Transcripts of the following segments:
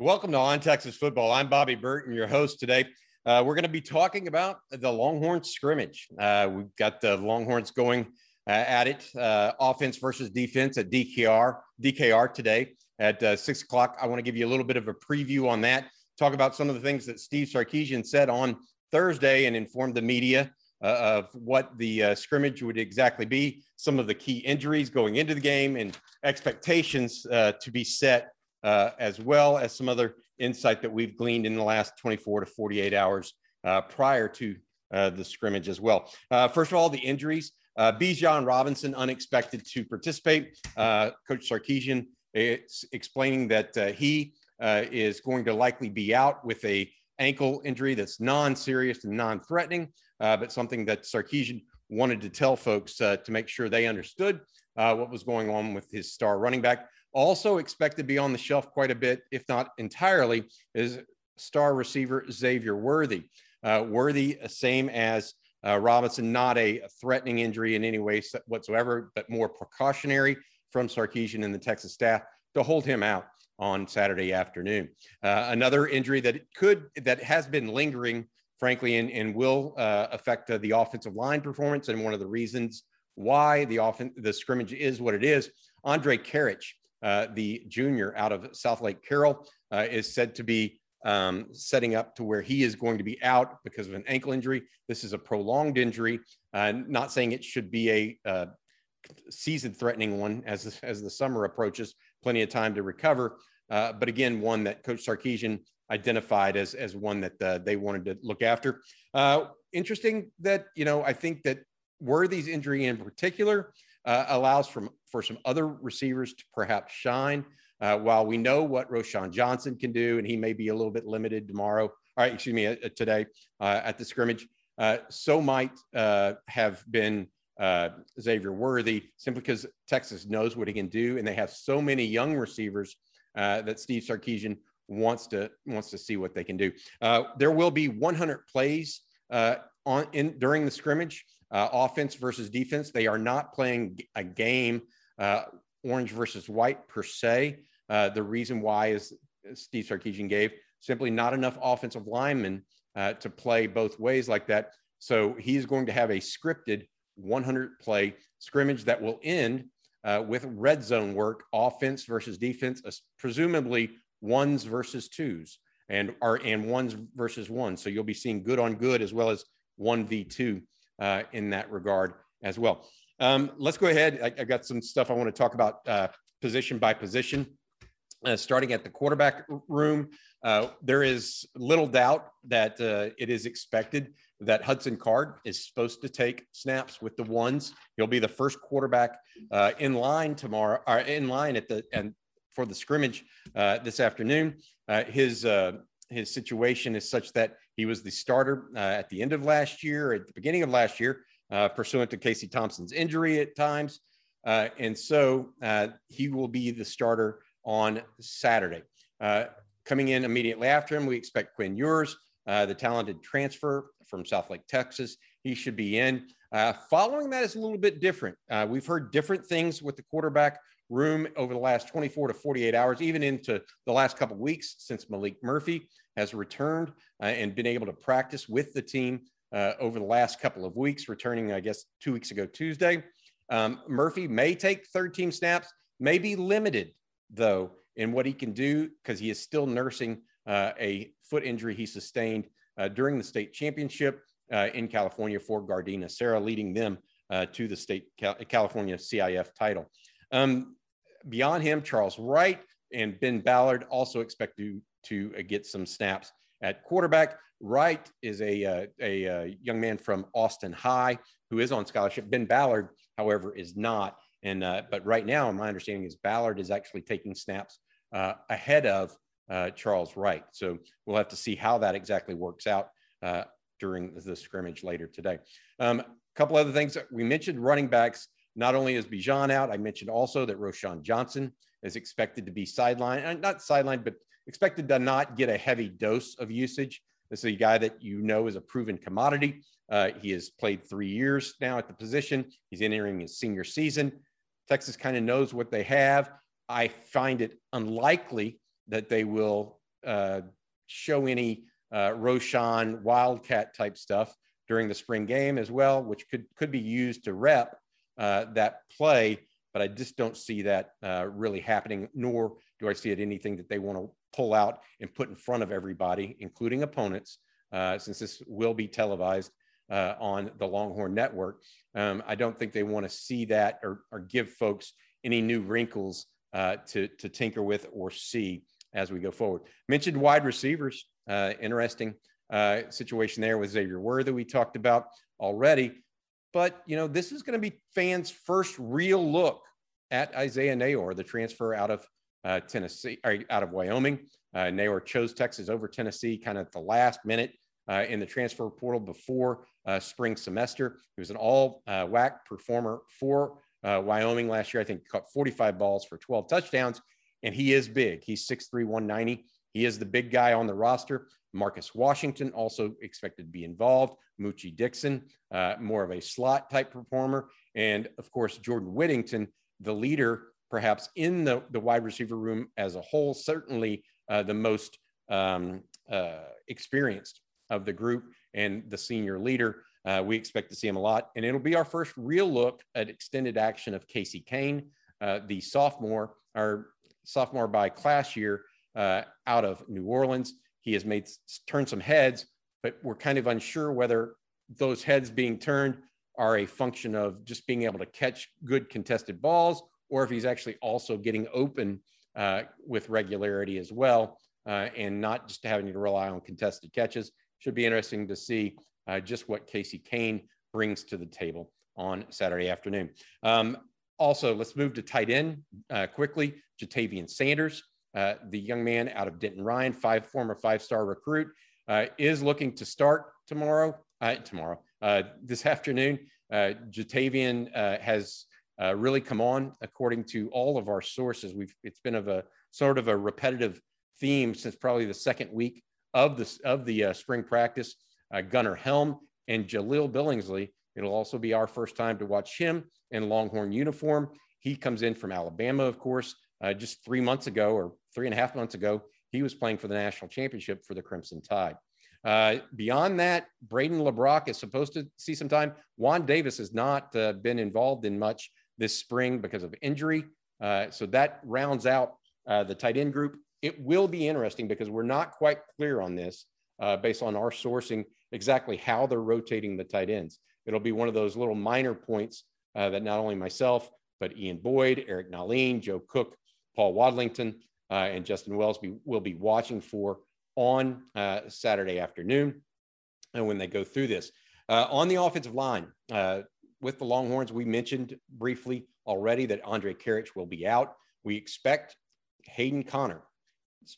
Welcome to On Texas Football. I'm Bobby Burton, your host today. Uh, we're going to be talking about the Longhorns scrimmage. Uh, we've got the Longhorns going uh, at it, uh, offense versus defense at DKR, DKR today at uh, six o'clock. I want to give you a little bit of a preview on that. Talk about some of the things that Steve Sarkisian said on Thursday and informed the media uh, of what the scrimmage would exactly be. Some of the key injuries going into the game and expectations to be set uh, as well as some other insight that we've gleaned in the last 24 to 48 hours uh, prior to uh, the scrimmage as well. Uh, first of all, the injuries. Uh, Bijan Robinson unexpected to participate. Uh, Coach Sarkisian is explaining that he is going to likely be out with a ankle injury that's non-serious and non-threatening, but something that Sarkisian wanted to tell folks to make sure they understood what was going on with his star running back. Also expected to be on the shelf quite a bit, if not entirely, is star receiver Xavier Worthy. Uh, Worthy, uh, same as uh, Robinson, not a threatening injury in any way whatsoever, but more precautionary from Sarkisian and the Texas staff to hold him out on Saturday afternoon. Uh, another injury that could that has been lingering, frankly, and, and will uh, affect uh, the offensive line performance, and one of the reasons why the offense the scrimmage is what it is. Andrej Karic uh, the junior out of Southlake Carroll, uh, is said to be um, setting up to where he is going to be out because of an ankle injury. This is a prolonged injury. Uh, not saying it should be a uh, season threatening one as, as the summer approaches, plenty of time to recover. Uh, but again, one that Coach Sarkisian identified as, as one that uh, they wanted to look after. interesting that, you know, I think that Worthy's injury in particular uh, allows for, for some other receivers to perhaps shine. Uh, while we know what Roschon Johnson can do, and he may be a little bit limited tomorrow, all right, excuse me, uh, today uh, at the scrimmage, uh, so might uh, have been Xavier Worthy simply because Texas knows what he can do, and they have so many young receivers that Steve Sarkisian wants to wants to see what they can do. there will be 100 plays on in during the scrimmage uh, offense versus defense. They are not playing a game, uh, orange versus white per se. Uh, the reason why is Steve Sarkisian gave simply not enough offensive linemen uh, to play both ways like that. So he's going to have a scripted 100 play scrimmage that will end uh, with red zone work, offense versus defense, presumably ones versus twos and are and ones versus ones. So you'll be seeing good on good as well as one v two uh, in that regard as well. Um, let's go ahead. I, have got some stuff I want to talk about uh, position by position. Uh, starting at the quarterback room, uh, there is little doubt that uh, it is expected that Hudson Card is supposed to take snaps with the ones. He'll be the first quarterback uh, in line tomorrow, or in line at the and for the scrimmage this afternoon. His his situation is such that he was the starter uh, at the end of last year, at the beginning of last year, uh, pursuant to Casey Thompson's injury at times. Uh, and so uh, he will be the starter on Saturday. Uh, coming in immediately after him, we expect Quinn Ewers, uh, the talented transfer from Southlake, Texas. He should be in. following that is a little bit different. we've heard different things with the quarterback room over the last 24 to 48 hours, even into the last couple weeks since Maalik Murphy has returned uh, and been able to practice with the team uh, over the last couple of weeks, returning, I guess, two weeks ago, Tuesday. Um, Murphy may take third team snaps, may be limited, though, in what he can do because he is still nursing uh, a foot injury he sustained uh, during the state championship uh, in California for Gardena Serra, leading them uh, to the state Cal- California CIF title. Um, beyond him, Charles Wright and Ben Ballard also expect to to uh, get some snaps at quarterback. Wright is a, uh, a, a, uh, young man from Austin High, who is on scholarship. Ben Ballard, however, is not. And uh, but right now, my understanding is Ballard is actually taking snaps uh, ahead of Charles Wright. So we'll have to see how that exactly works out during the scrimmage later today. A um, couple other things we mentioned running backs. Not only is Bijan out, I mentioned also that Roschon Johnson is expected to be sidelined, uh, not sidelined, but expected to not get a heavy dose of usage. This is a guy that you know is a proven commodity. Uh, he has played three years now at the position. He's entering his senior season. Texas kind of knows what they have. I find it unlikely that they will uh, show any uh, Roschon Wildcat type stuff during the spring game as well, which could could be used to rep uh, that play. But I just don't see that uh, really happening, nor do I see it anything that they want to pull out and put in front of everybody, including opponents, uh, since this will be televised uh, on the Longhorn Network. Um, I don't think they want to see that or, or give folks any new wrinkles uh, to, to tinker with or see as we go forward. Mentioned wide receivers, interesting situation there with Xavier Worthy we talked about already. But, you know, this is going to be fans' first real look at Isaiah Neyor, the transfer out of uh, Tennessee, or out of Wyoming. Uh, Neyor chose Texas over Tennessee kind of at the last minute uh, in the transfer portal before uh, spring semester. He was an all uh, WAC performer for uh, Wyoming last year. I think caught 45 balls for 12 touchdowns, and he is big. He's 6'3, 190. He is the big guy on the roster. Marcus Washington also expected to be involved. Moochie Dixon, uh, more of a slot type performer. And of course, Jordan Whittington, the leader perhaps in the, the wide receiver room as a whole, certainly uh, the most um, uh, experienced of the group and the senior leader. Uh, we expect to see him a lot. And it'll be our first real look at extended action of Casey Cain, uh, the sophomore, our sophomore by class year uh, out of New Orleans. He has made turned some heads, but we're kind of unsure whether those heads being turned are a function of just being able to catch good contested balls, or if he's actually also getting open uh, with regularity as well, uh, and not just having to rely on contested catches. Should be interesting to see uh, just what Casey Cain brings to the table on Saturday afternoon. Um, also, let's move to tight end uh, quickly. Ja'Tavion Sanders, uh, the young man out of Denton Ryan, five former five-star recruit, uh, is looking to start tomorrow. Uh, tomorrow, uh, this afternoon. Ja'Tavion has really come on, according to all of our sources. We've it's been of a sort of a repetitive theme since probably the second week of the of the spring practice uh, Gunnar Helm, and Jahleel Billingsley. It'll also be our first time to watch him in Longhorn uniform. He comes in from Alabama, of course, uh, just three months ago or three and a half months ago. He was playing for the national championship for the Crimson Tide. Uh, beyond that, Brayden Liebrock is supposed to see some time. Juan Davis has not uh, been involved in much this spring because of injury. Uh, so that rounds out uh, the tight end group. It will be interesting because we're not quite clear on this uh, based on our sourcing exactly how they're rotating the tight ends. It'll be one of those little minor points that not only myself, but Ian Boyd, Eric Nahlin, Joe Cook, Paul Wadlington, uh, and Justin Wells be, will be watching for on uh, Saturday afternoon and when they go through this. Uh, on the offensive line, uh, with the Longhorns, we mentioned briefly already that Andrej Karic will be out. We expect Hayden Conner,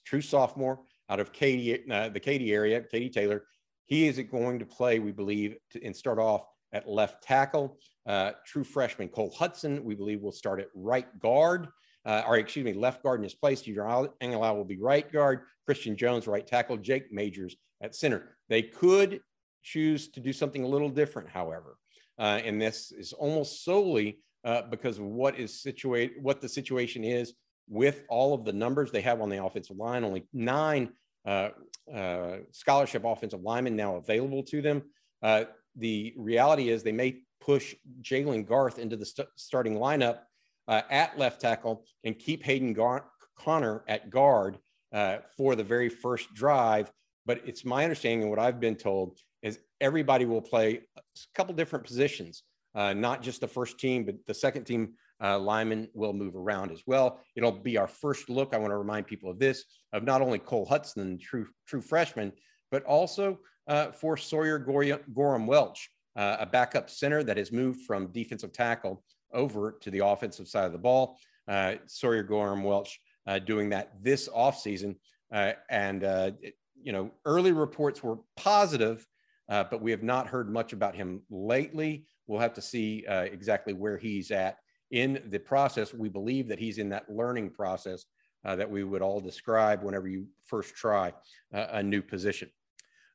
true sophomore out of uh, the Katy area, Katy Taylor, he is going to play, we believe, to, and start off at left tackle. Uh, true freshman Cole Hudson, we believe, will start at right guard, uh, or excuse me, left guard in his place. Junior Angilau will be right guard. Christian Jones, right tackle. Jake Majors at center. They could choose to do something a little different, however. Uh, and this is almost solely uh, because of what is situated, what the situation is with all of the numbers they have on the offensive line. Only nine uh, uh, scholarship offensive linemen now available to them. Uh, the reality is they may push Jalen Garth into the st- starting lineup uh, at left tackle and keep Hayden Gar- Conner at guard uh, for the very first drive. But it's my understanding, and what I've been told is everybody will play a couple different positions, uh, not just the first team, but the second team uh, linemen will move around as well. It'll be our first look. I want to remind people of this of not only Cole Hudson, true true freshman, but also uh, for Sawyer Goram Welch, uh, a backup center that has moved from defensive tackle over to the offensive side of the ball. Uh, Sawyer Goram Welch uh, doing that this offseason. Uh, and, it, you know, early reports were positive, but we have not heard much about him lately. We'll have to see exactly where he's at in the process. We believe that he's in that learning process uh, that we would all describe whenever you first try uh, a new position.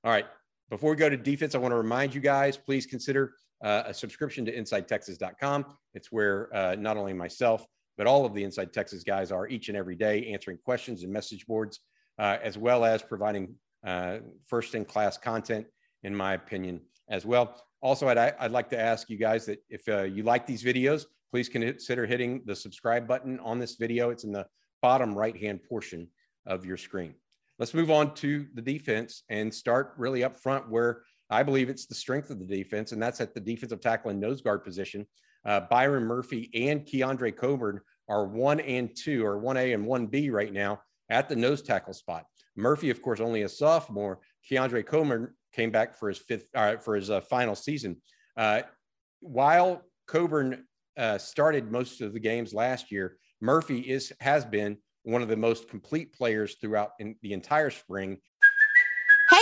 All right, before we go to defense, I want to remind you guys, please consider uh, a subscription to InsideTexas.com. It's where uh, not only myself, but all of the Inside Texas guys are each and every day answering questions and message boards, uh, as well as providing uh, first in class content, in my opinion, as well. Also, I'd, I'd like to ask you guys that if you like these videos, please consider hitting the subscribe button on this video. It's in the bottom right-hand portion of your screen. Let's move on to the defense and start really up front where I believe it's the strength of the defense, and that's at the defensive tackle and nose guard position. Uh, Byron Murphy and Keondre Coburn are one and two, or 1A and 1B right now at the nose tackle spot. Murphy, of course, only a sophomore. Keondre Coburn came back for his fifth, uh, for his uh, final season. Uh, while Coburn uh, started most of the games last year, Murphy is has been one of the most complete players throughout the entire spring.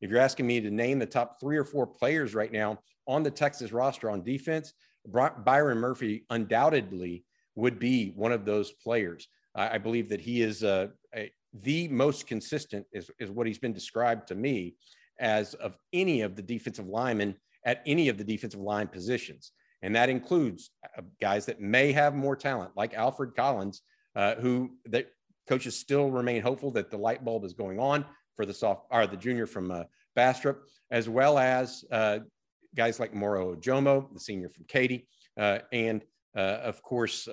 If you're asking me to name the top three or four players right now on the Texas roster on defense, Byron Murphy undoubtedly would be one of those players. I, believe that he is uh, a, the most consistent, is, is what he's been described to me as of any of the defensive linemen at any of the defensive line positions. And that includes uh, guys that may have more talent, like Alfred Collins, uh, who that coaches still remain hopeful that the light bulb is going on for the soft or the junior from uh, Bastrop, as well as uh, guys like Moro Ojomo, the senior from Katy, uh, and uh, of course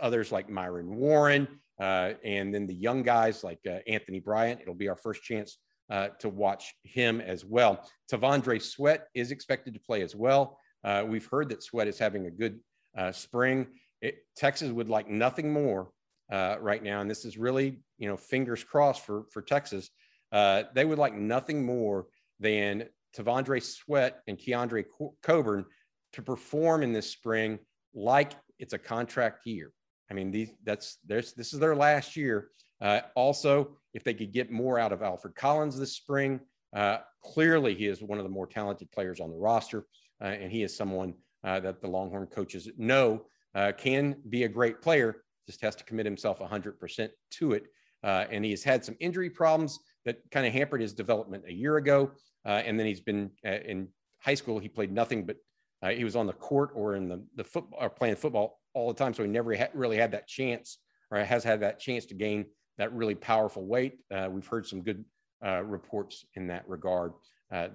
others like Myron Warren, and then the young guys like Anthony Bryant. It'll be our first chance to watch him as well. T'Vondre Sweat is expected to play as well. Uh, we've heard that Sweat is having a good uh, spring. It, Texas would like nothing more uh, right now, and this is really, you know, fingers crossed for for Texas. Uh, they would like nothing more than T'Vondre Sweat and Keondre Coburn to perform in this spring like it's a contract year. I mean, these that's there's this is their last year. Uh, also, if they could get more out of Alfred Collins this spring, uh, clearly he is one of the more talented players on the roster. Uh, and he is someone uh, that the Longhorn coaches know uh, can be a great player, just has to commit himself 100% to it. and he has had some injury problems that kind of hampered his development a year ago. and then he's been in high school, he played nothing but uh, he was on the court or in the, the football or playing football all the time. So he never ha- really had that chance or has had that chance to gain that really powerful weight. Uh, we've heard some good uh, reports in that regard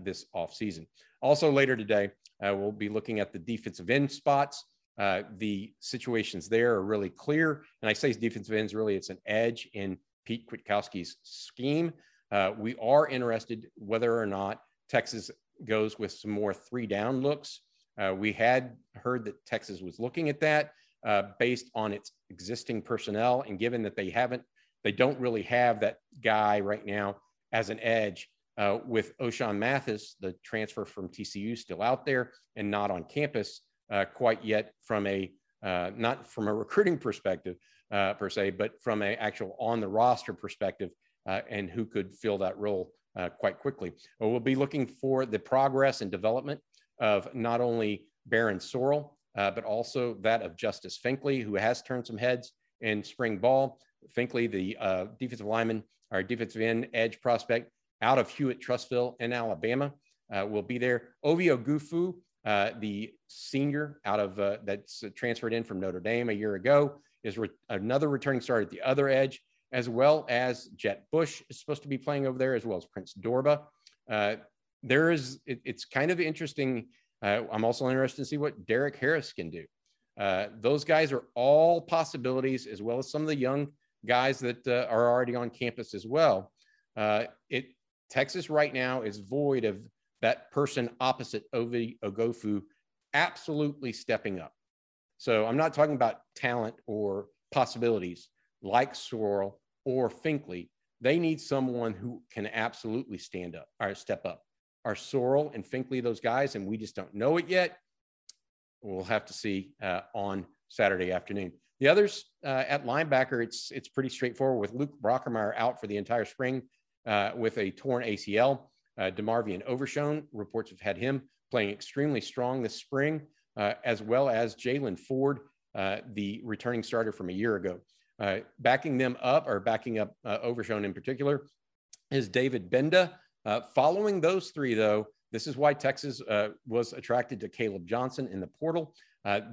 this offseason. Also, later today, uh, we'll be looking at the defensive end spots. Uh, the situations there are really clear. And I say defensive ends, really, it's an edge in Pete Kwiatkowski's scheme. Uh, we are interested whether or not Texas goes with some more three down looks. Uh, we had heard that Texas was looking at that uh, based on its existing personnel. And given that they haven't, they don't really have that guy right now as an edge uh, with Ochaun Mathis, the transfer from TCU, still out there and not on campus uh, quite yet from a uh, not from a recruiting perspective uh, per se, but from an actual on the roster perspective, and who could fill that role uh, quite quickly. Well, be looking for the progress and development of not only Barryn Sorrell, but also that of Justice Finkley, who has turned some heads in spring ball. Finkley, the defensive lineman, our defensive end edge prospect, out of Hewitt Trussville in Alabama uh, will be there. Ovie Oghoufo, uh, the senior out of uh, that's transferred in from Notre Dame a year ago, is re- another returning starter at the other edge, as well as Jett Bush is supposed to be playing over there, as well as Prince Dorbah. Uh, there is, it, it's kind of interesting Uh, I'm also interested to see what Derek Harris can do. Uh, those guys are all possibilities, as well as some of the young guys that uh, are already on campus as well. Uh, it Texas right now is void of that person opposite Ovie Oghoufo absolutely stepping up. So I'm not talking about talent or possibilities like Sorrell or Finkley. They need someone who can absolutely stand up or step up. Are Sorrell and Finkley those guys, and we just don't know it yet? We'll have to see uh, on Saturday afternoon. The others uh, at linebacker, it's it's pretty straightforward with Luke Brockermeyer out for the entire spring uh, with a torn ACL. Uh, DeMarvion Overshown reports have had him playing extremely strong this spring, uh, as well as Jaylan Ford, uh, the returning starter from a year ago. Uh, backing them up, or backing up uh, Overshown in particular, is David Gbenda. Uh, following those three, though, this is why Texas uh, was attracted to Caleb Johnson in the portal.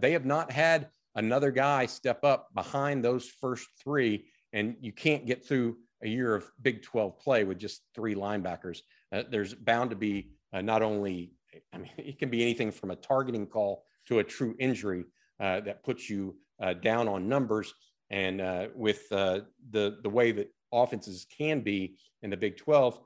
they have not had another guy step up behind those first three, and you can't get through a year of Big 12 play with just three linebackers. Uh, there's bound to be uh, not only, I mean, it can be anything from a targeting call to a true injury uh, that puts you uh, down on numbers. And uh, with uh, the the way that offenses can be in the Big 12,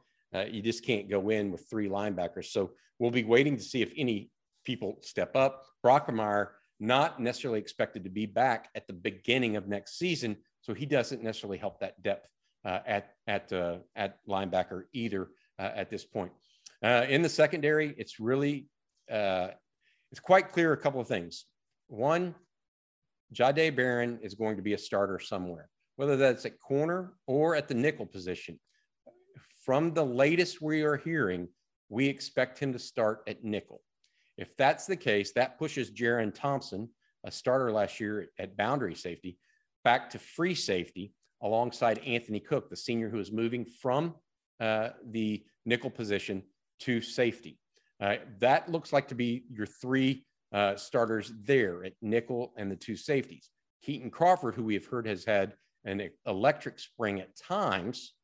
you just can't go in with three linebackers. So we'll be waiting to see if any people step up. Brockermeyer not necessarily expected to be back at the beginning of next season, so he doesn't necessarily help that depth uh, at at uh, at linebacker either uh, at this point. Uh, in the secondary, it's really uh, it's quite clear a couple of things. One, Jahdae Barron is going to be a starter somewhere, whether that's at corner or at the nickel position. From the latest we are hearing, we expect him to start at nickel. If that's the case, that pushes Jerrin Thompson, a starter last year at boundary safety, back to free safety alongside Anthony Cook, the senior who is moving from uh, the nickel position to safety. Uh, that looks like to be your three uh, starters there at nickel and the two safeties. Kitan Crawford, who we have heard has had an electric spring at times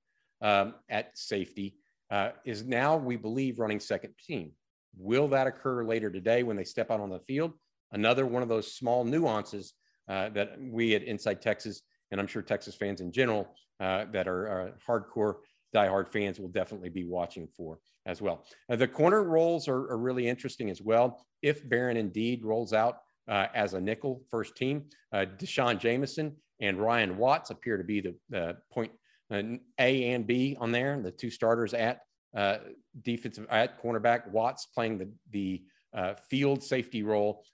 um, at safety, uh, is now, we believe, running second team. Will that occur later today when they step out on the field? Another one of those small nuances uh, that we at Inside Texas, and I'm sure Texas fans in general uh, that are, are, hardcore, diehard fans will definitely be watching for as well. Uh, the corner roles are, are, really interesting as well. If Barron indeed rolls out uh, as a nickel first team, uh, D'Shawn Jamison and Ryan Watts appear to be the, point uh, A and B on there, the two starters at uh, defensive at cornerback. Watts playing the the uh, field safety role.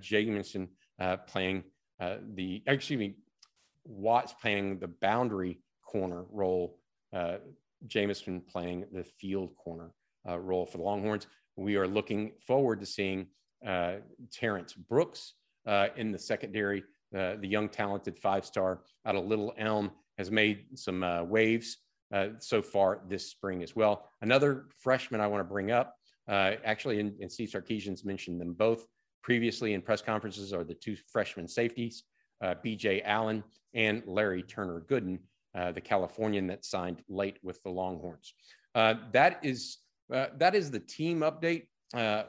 Jamison uh, playing the excuse me, Watts playing the boundary corner role. Uh, Jamison playing the field corner uh, role for the Longhorns. We are looking forward to seeing Terrence Brooks in the secondary. the young, talented five-star out of Little Elm has made some waves uh, so far this spring as well. Another freshman I want to bring up, uh, actually, and, and Steve Sarkisian's mentioned them both previously in press conferences, are the two freshman safeties, uh, BJ Allen and Larry Turner Gooden, uh, the Californian that signed late with the Longhorns. Uh, that is that is the team update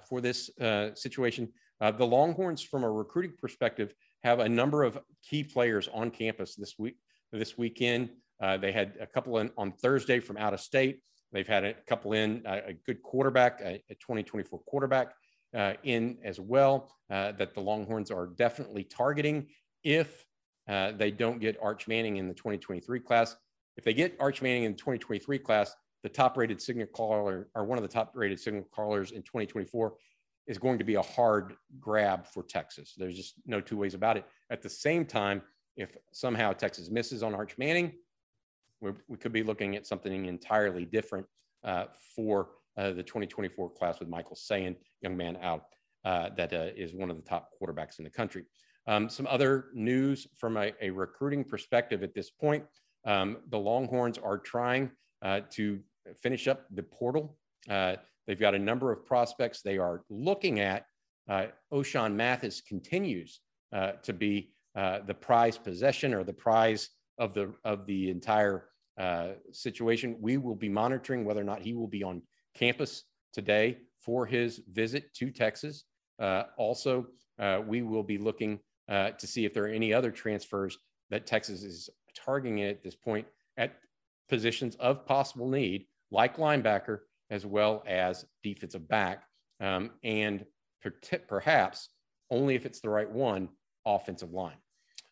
for this situation. the Longhorns, from a recruiting perspective, have a number of key players on campus this week. This weekend, uh, they had a couple in on Thursday from out of state. They've had a couple in uh, a good quarterback, a, a 2024 quarterback uh, in as well uh, that the Longhorns are definitely targeting if uh, they don't get Arch Manning in the 2023 class. If they get Arch Manning in the 2023 class, the top rated signal caller or one of the top rated signal callers in 2024 is going to be a hard grab for Texas. There's just no two ways about it. At the same time, if somehow Texas misses on Arch Manning, we could be looking at something entirely different uh, for uh, the 2024 class with Michael Sayin, young man out, uh, that uh, is one of the top quarterbacks in the country. Um, some other news from a, a, recruiting perspective at this point um, the Longhorns are trying uh, to finish up the portal. Uh, they've got a number of prospects they are looking at. Ochaun Mathis continues to be the prize possession or the prize of the of the entire uh, situation. We will be monitoring whether or not he will be on campus today for his visit to Texas. Uh, also, uh, we will be looking uh, to see if there are any other transfers that Texas is targeting at this point at positions of possible need, like linebacker, as well as defensive back, um, and per- perhaps only if it's the right one, offensive line.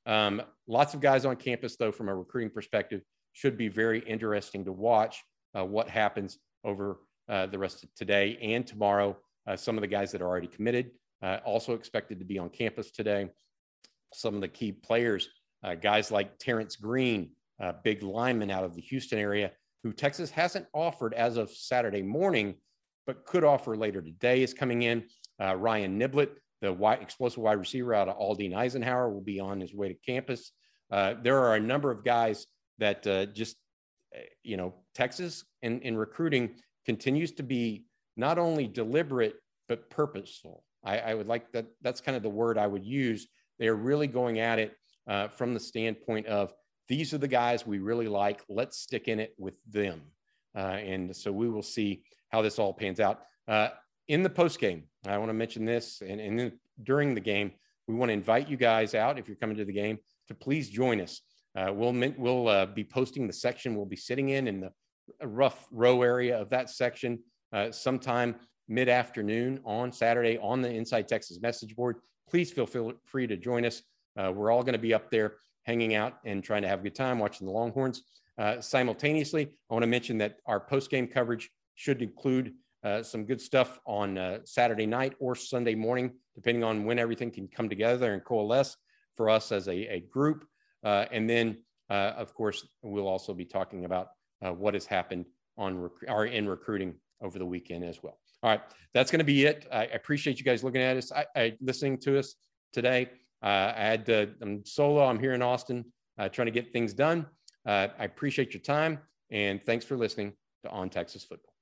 Um, lots of guys on campus, though, from a recruiting perspective, should be very interesting to watch uh, what happens over uh, the rest of today and tomorrow. Uh, some of the guys that are already committed, uh, also expected to be on campus today. Some of the key players, uh, guys like Terrence Green, big lineman out of the Houston area, who Texas hasn't offered as of Saturday morning, but could offer later today, is coming in. Uh, Ryan Niblett, the wide, explosive wide receiver out of Aldine Eisenhower, will be on his way to campus. Uh, there are a number of guys that uh, just eh, you know, Texas in, in recruiting continues to be not only deliberate but purposeful. I, I, would like that. That's kind of the word I would use. They are really going at it uh, from the standpoint of these are the guys we really like. Let's stick in it with them. Uh, and so we will see how this all pans out. Uh, in the post game, I want to mention this, and, and then during the game, we want to invite you guys out if you're coming to the game to please join us. Uh, we'll we'll uh, be posting the section we'll be sitting in in the rough row area of that section uh, sometime mid afternoon on Saturday on the Inside Texas message board. Please feel, free to join us. Uh, we're all going to be up there hanging out and trying to have a good time watching the Longhorns. Uh, simultaneously, I want to mention that our post game coverage should include uh, some good stuff on uh, Saturday night or Sunday morning, depending on when everything can come together and coalesce for us as a, a group. Uh, and then, of course, we'll also be talking about uh, what has happened on rec- or in recruiting over the weekend as well. All right, that's going to be it. I appreciate you guys looking at us, I, I listening to us today. Uh, I had to, I'm solo. I'm here in Austin, uh, trying to get things done. Uh, I appreciate your time and thanks for listening to On Texas Football.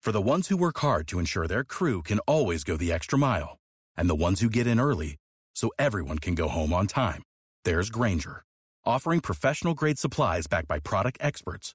For the ones who work hard to ensure their crew can always go the extra mile, and the ones who get in early so everyone can go home on time, there's Grainger offering professional grade supplies backed by product experts